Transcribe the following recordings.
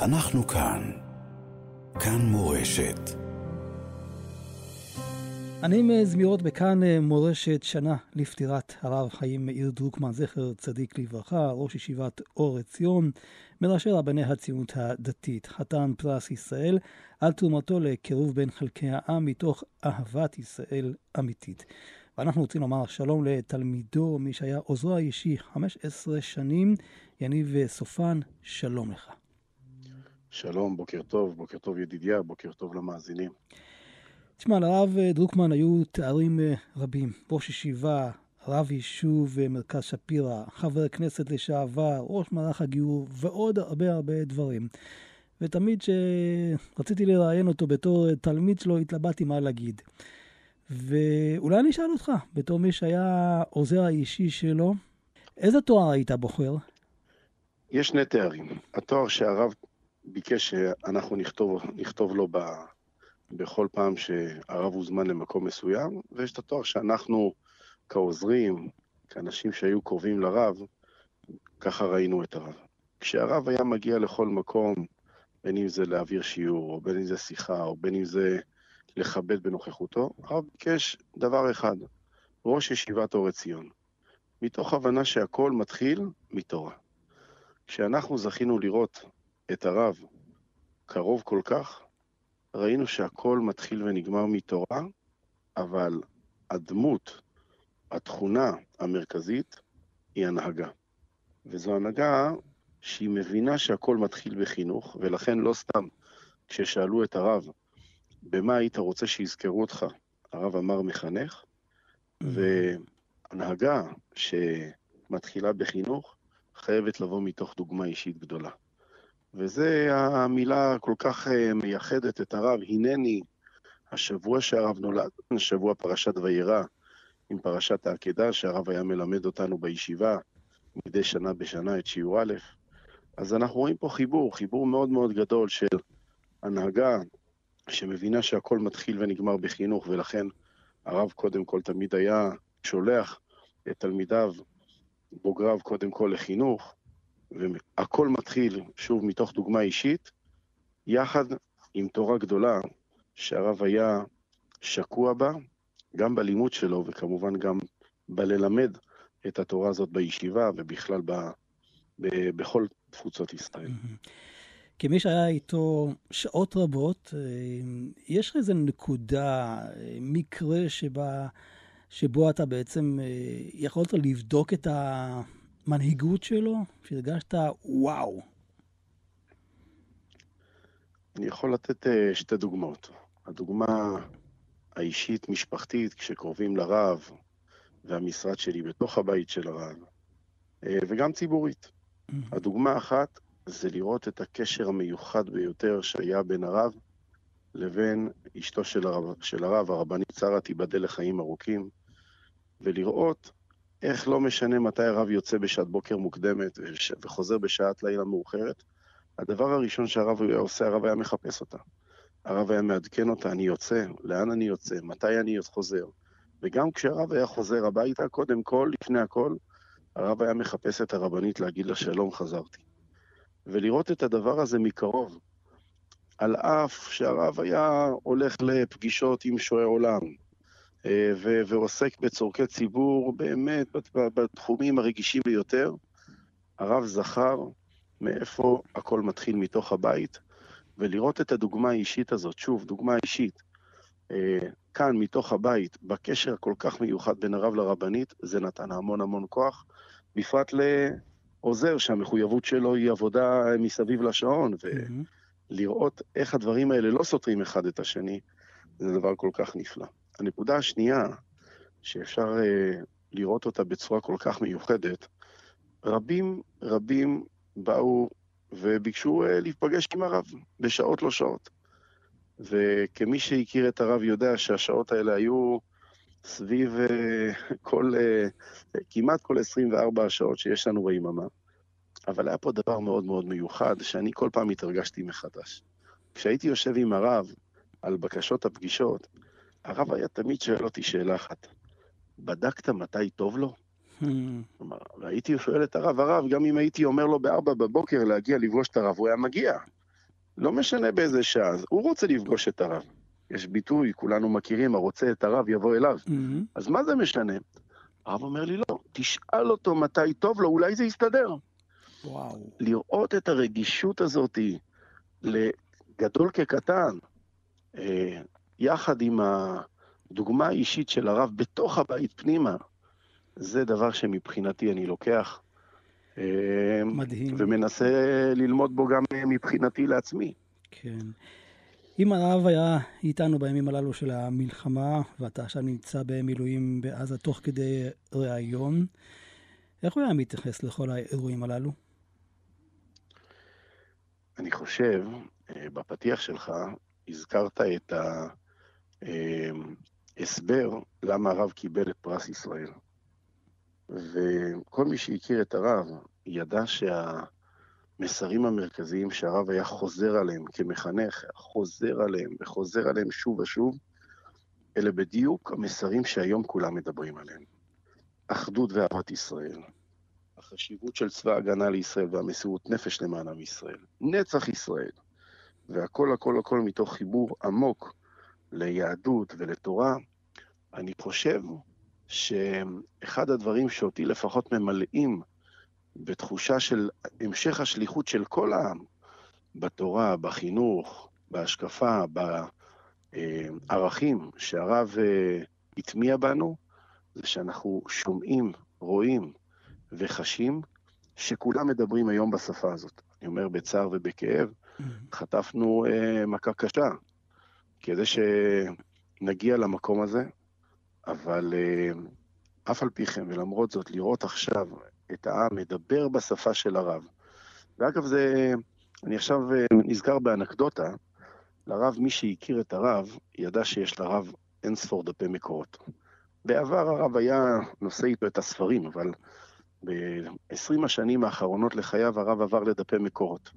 אנחנו כאן. כאן מורשת. אני עם זמירות בכאן אה, מורשת שנה לפטירת הרב חיים מאיר דרוקמן, זכר צדיק לברכה, ראש ישיבת אור עציון, מראשי רבני הציונות הדתית, חתן פרס ישראל, על תרומתו לקירוב בין חלקי העם מתוך אהבת ישראל אמיתית. ואנחנו רוצים לומר שלום לתלמידו, מי שהיה עוזרו האישי 15 שנים, יניב סופן, שלום לך. שלום, בוקר טוב, בוקר טוב ידידיה, בוקר טוב למאזינים. תשמע, לרב דרוקמן היו תארים אה, רבים. ראש ישיבה, רב יישוב אה, מרכז שפירא, חבר כנסת לשעבר, ראש מערך הגיור ועוד הרבה הרבה דברים. ותמיד כשרציתי לראיין אותו בתור תלמיד שלו, התלבטתי מה להגיד. ואולי אני אשאל אותך, בתור מי שהיה עוזר האישי שלו, איזה תואר היית בוחר? יש שני תארים. התואר שהרב ביקש שאנחנו נכתוב, נכתוב לו ב, בכל פעם שהרב הוזמן למקום מסוים, ויש את התואר שאנחנו כעוזרים, כאנשים שהיו קרובים לרב, ככה ראינו את הרב. כשהרב היה מגיע לכל מקום, בין אם זה להעביר שיעור, או בין אם זה שיחה, או בין אם זה לכבד בנוכחותו, הרב ביקש דבר אחד, ראש ישיבת אור עציון, מתוך הבנה שהכל מתחיל מתורה. כשאנחנו זכינו לראות את הרב קרוב כל כך, ראינו שהכל מתחיל ונגמר מתורה, אבל הדמות, התכונה המרכזית, היא הנהגה. וזו הנהגה שהיא מבינה שהכל מתחיל בחינוך, ולכן לא סתם כששאלו את הרב, במה היית רוצה שיזכרו אותך? הרב אמר מחנך, mm-hmm. והנהגה שמתחילה בחינוך חייבת לבוא מתוך דוגמה אישית גדולה. וזה המילה כל כך אה, מייחדת את הרב, הנני, השבוע שהרב נולד, שבוע פרשת וירא, עם פרשת העקדה, שהרב היה מלמד אותנו בישיבה מדי שנה בשנה את שיעור א', אז אנחנו רואים פה חיבור, חיבור מאוד מאוד גדול של הנהגה שמבינה שהכל מתחיל ונגמר בחינוך, ולכן הרב קודם כל תמיד היה שולח את תלמידיו, בוגריו קודם כל לחינוך, והכל מתחיל, שוב, מתוך דוגמה אישית, יחד עם תורה גדולה שהרב היה שקוע בה, גם בלימוד שלו וכמובן גם בללמד את התורה הזאת בישיבה ובכלל ב, ב, בכל תפוצות ישראל. כמי שהיה איתו שעות רבות, אה, יש לך איזה נקודה, אה, מקרה שבה, שבו אתה בעצם אה, יכולת לבדוק את המנהיגות שלו, שהרגשת וואו. אני יכול לתת שתי דוגמאות. הדוגמה האישית-משפחתית, כשקרובים לרב, והמשרד שלי בתוך הבית של הרב, וגם ציבורית. Mm-hmm. הדוגמה האחת זה לראות את הקשר המיוחד ביותר שהיה בין הרב לבין אשתו של הרב, של הרב הרבנית שרה, תיבדל לחיים ארוכים, ולראות איך לא משנה מתי הרב יוצא בשעת בוקר מוקדמת וחוזר בשעת לילה מאוחרת, הדבר הראשון שהרב היה עושה, הרב היה מחפש אותה. הרב היה מעדכן אותה, אני יוצא, לאן אני יוצא, מתי אני חוזר. וגם כשהרב היה חוזר הביתה, קודם כל, לפני הכל, הרב היה מחפש את הרבנית להגיד לה שלום, חזרתי. ולראות את הדבר הזה מקרוב, על אף שהרב היה הולך לפגישות עם שועי עולם, ו- ועוסק בצורכי ציבור באמת בתחומים הרגישים ביותר, הרב זכר מאיפה הכל מתחיל? מתוך הבית, ולראות את הדוגמה האישית הזאת, שוב, דוגמה אישית, אה, כאן מתוך הבית, בקשר הכל כך מיוחד בין הרב לרבנית, זה נתן המון המון כוח, בפרט עוזר שהמחויבות שלו היא עבודה מסביב לשעון, ולראות איך הדברים האלה לא סותרים אחד את השני, זה דבר כל כך נפלא. הנקודה השנייה, שאפשר uh, לראות אותה בצורה כל כך מיוחדת, רבים רבים באו וביקשו uh, להיפגש עם הרב בשעות לא שעות. וכמי שהכיר את הרב יודע שהשעות האלה היו סביב uh, כל, uh, כמעט כל 24 השעות שיש לנו ביממה. אבל היה פה דבר מאוד מאוד מיוחד, שאני כל פעם התרגשתי מחדש. כשהייתי יושב עם הרב על בקשות הפגישות, הרב היה תמיד שואל אותי שאלה אחת, בדקת מתי טוב לו? כלומר, והייתי שואל את הרב, הרב, גם אם הייתי אומר לו בארבע בבוקר להגיע לפגוש את הרב, הוא היה מגיע. לא משנה באיזה שעה, הוא רוצה לפגוש את הרב. יש ביטוי, כולנו מכירים, הרוצה את הרב יבוא אליו. Mm-hmm. אז מה זה משנה? הרב אומר לי, לא, תשאל אותו מתי טוב לו, אולי זה יסתדר. וואו. לראות את הרגישות הזאת לגדול כקטן, אה, יחד עם הדוגמה האישית של הרב בתוך הבית פנימה, זה דבר שמבחינתי אני לוקח אה, מדהים. ומנסה ללמוד בו גם מבחינתי לעצמי. כן. אם הרב היה איתנו בימים הללו של המלחמה, ואתה עכשיו נמצא במילואים בעזה תוך כדי ראיון, איך הוא היה מתייחס לכל האירועים הללו? אני חושב, אה, בפתיח שלך, הזכרת את ההסבר למה הרב קיבל את פרס ישראל. וכל מי שהכיר את הרב ידע שהמסרים המרכזיים שהרב היה חוזר עליהם כמחנך, חוזר עליהם וחוזר עליהם שוב ושוב, אלה בדיוק המסרים שהיום כולם מדברים עליהם. אחדות ואהבת ישראל, החשיבות של צבא ההגנה לישראל והמסירות נפש למען עם ישראל, נצח ישראל, והכל הכל הכל מתוך חיבור עמוק ליהדות ולתורה, אני חושב שאחד הדברים שאותי לפחות ממלאים בתחושה של המשך השליחות של כל העם, בתורה, בחינוך, בהשקפה, בערכים שהרב אה, הטמיע בנו, זה שאנחנו שומעים, רואים וחשים שכולם מדברים היום בשפה הזאת. אני אומר בצער ובכאב, חטפנו אה, מכה קשה כדי שנגיע למקום הזה, אבל אה, אף על פי כן, ולמרות זאת, לראות עכשיו את העם מדבר בשפה של הרב. ואגב, זה, אני עכשיו אה, נזכר באנקדוטה, לרב, מי שהכיר את הרב, ידע שיש לרב אין ספור דפי מקורות. בעבר הרב היה נושא איתו את הספרים, אבל ב-20 השנים האחרונות לחייו הרב עבר לדפי מקורות.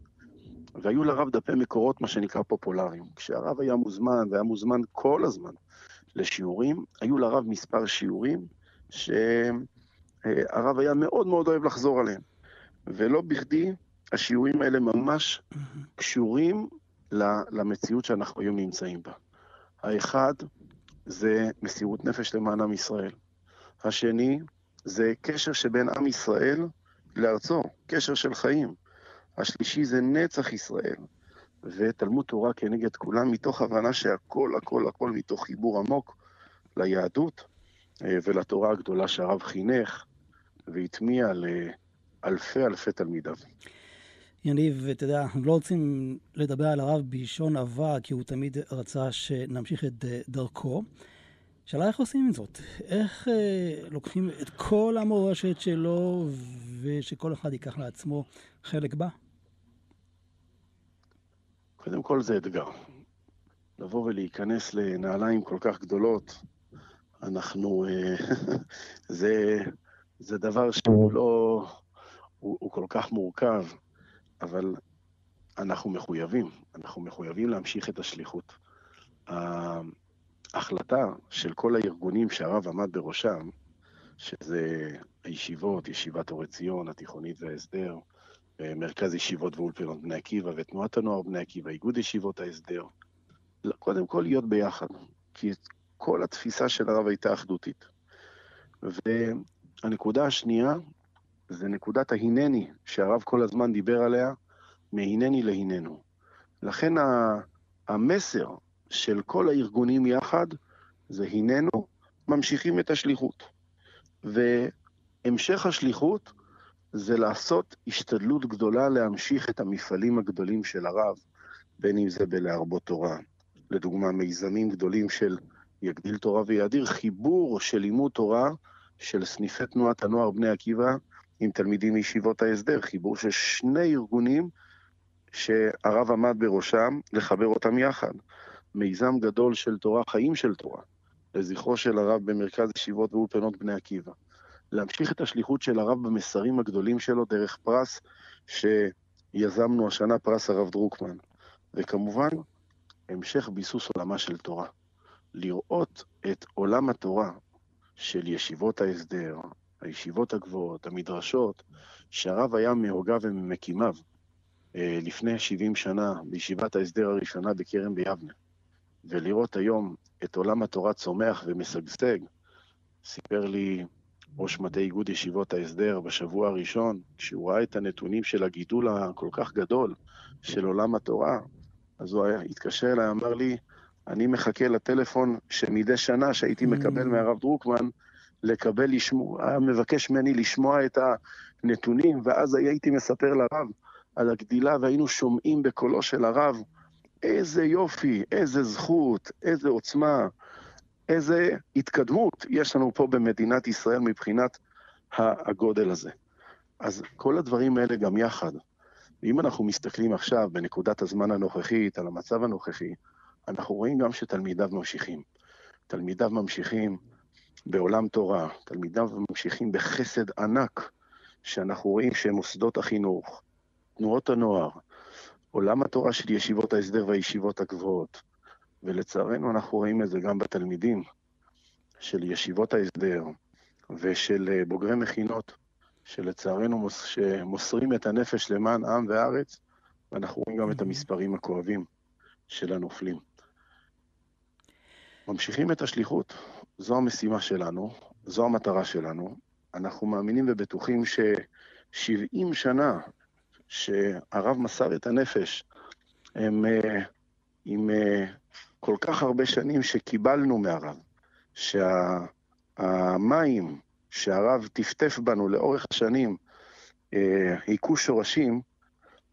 והיו לרב דפי מקורות, מה שנקרא פופולריים. כשהרב היה מוזמן, והיה מוזמן כל הזמן לשיעורים, היו לרב מספר שיעורים שהרב היה מאוד מאוד אוהב לחזור עליהם. ולא בכדי, השיעורים האלה ממש קשורים למציאות שאנחנו היום נמצאים בה. האחד זה מסירות נפש למען עם ישראל. השני זה קשר שבין עם ישראל לארצו, קשר של חיים. השלישי זה נצח ישראל, ותלמוד תורה כנגד כולם, מתוך הבנה שהכל, הכל, הכל מתוך חיבור עמוק ליהדות אה, ולתורה הגדולה שהרב חינך והטמיע לאלפי אלפי תלמידיו. יניב, אתה יודע, אנחנו לא רוצים לדבר על הרב בלשון עבר, כי הוא תמיד רצה שנמשיך את אה, דרכו. שאלה איך עושים עם זאת? איך אה, לוקחים את כל המורשת שלו ושכל אחד ייקח לעצמו חלק בה? קודם כל זה אתגר. לבוא ולהיכנס לנעליים כל כך גדולות, אנחנו... אה, זה, זה דבר שהוא לא... הוא, הוא כל כך מורכב, אבל אנחנו מחויבים. אנחנו מחויבים להמשיך את השליחות. ההחלטה של כל הארגונים שהרב עמד בראשם, שזה הישיבות, ישיבת אורי ציון, התיכונית וההסדר, מרכז ישיבות ואולפנות בני עקיבא ותנועת הנוער בני עקיבא, איגוד ישיבות ההסדר. קודם כל להיות ביחד, כי כל התפיסה של הרב הייתה אחדותית. והנקודה השנייה זה נקודת ההינני, שהרב כל הזמן דיבר עליה, מהינני להיננו. לכן המסר של כל הארגונים יחד זה הננו ממשיכים את השליחות. והמשך השליחות זה לעשות השתדלות גדולה להמשיך את המפעלים הגדולים של הרב, בין אם זה בלהרבות תורה, לדוגמה מיזמים גדולים של יגדיל תורה ויאדיר, חיבור של לימוד תורה של סניפי תנועת הנוער בני עקיבא עם תלמידים מישיבות ההסדר, חיבור של שני ארגונים שהרב עמד בראשם, לחבר אותם יחד. מיזם גדול של תורה, חיים של תורה, לזכרו של הרב במרכז ישיבות ואולפנות בני עקיבא. להמשיך את השליחות של הרב במסרים הגדולים שלו דרך פרס שיזמנו השנה, פרס הרב דרוקמן. וכמובן, המשך ביסוס עולמה של תורה. לראות את עולם התורה של ישיבות ההסדר, הישיבות הגבוהות, המדרשות, שהרב היה מהוגה וממקימיו, אה, לפני 70 שנה בישיבת ההסדר הראשונה בכרם ביבנה, ולראות היום את עולם התורה צומח ומשגשג, סיפר לי ראש מטה איגוד ישיבות ההסדר בשבוע הראשון, כשהוא ראה את הנתונים של הגידול הכל כך גדול של עולם התורה, אז הוא היה, התקשר אליי, אמר לי, אני מחכה לטלפון שמדי שנה שהייתי מקבל mm. מהרב דרוקמן, לקבל, לשמוע, היה מבקש ממני לשמוע את הנתונים, ואז הייתי מספר לרב על הגדילה, והיינו שומעים בקולו של הרב, איזה יופי, איזה זכות, איזה עוצמה, איזה התקדמות יש לנו פה במדינת ישראל מבחינת הגודל הזה. אז כל הדברים האלה גם יחד. ואם אנחנו מסתכלים עכשיו, בנקודת הזמן הנוכחית, על המצב הנוכחי, אנחנו רואים גם שתלמידיו ממשיכים. תלמידיו ממשיכים בעולם תורה, תלמידיו ממשיכים בחסד ענק, שאנחנו רואים שמוסדות החינוך, תנועות הנוער, עולם התורה של ישיבות ההסדר והישיבות הגבוהות, ולצערנו אנחנו רואים את זה גם בתלמידים של ישיבות ההסדר ושל אה, בוגרי מכינות, שלצערנו מוס, שמוסרים את הנפש למען עם וארץ, ואנחנו רואים גם את המספרים הכואבים של הנופלים. ממשיכים את השליחות, זו המשימה שלנו, זו המטרה שלנו. אנחנו מאמינים ובטוחים ש-70 שנה שהרב מסר את הנפש, הם אה, עם אה, כל כך הרבה שנים שקיבלנו מהרב, שהמים שהרב טפטף בנו לאורך השנים אה, היכו שורשים,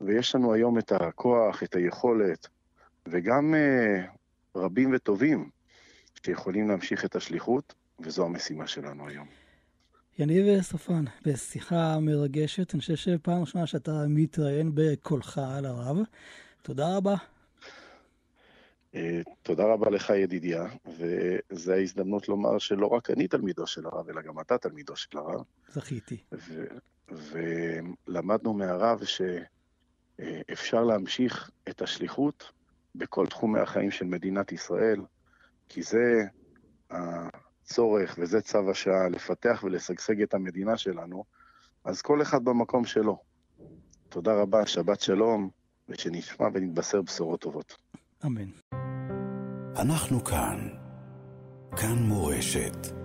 ויש לנו היום את הכוח, את היכולת, וגם רבים וטובים שיכולים להמשיך את השליחות, וזו המשימה שלנו היום. יניב סופן, בשיחה מרגשת, אני חושב שפעם ראשונה שאתה מתראיין בקולך על הרב. תודה רבה. אה, תודה רבה לך, ידידיה, וזו ההזדמנות לומר שלא רק אני תלמידו של הרב, אלא גם אתה תלמידו של הרב. זכיתי. ולמדנו מהרב שאפשר להמשיך את השליחות בכל תחומי החיים של מדינת ישראל, כי זה הצורך וזה צו השעה לפתח ולשגשג את המדינה שלנו, אז כל אחד במקום שלו. תודה רבה, שבת שלום, ושנשמע ונתבשר בשורות טובות. אמן. אנחנו כאן. כאן מורשת.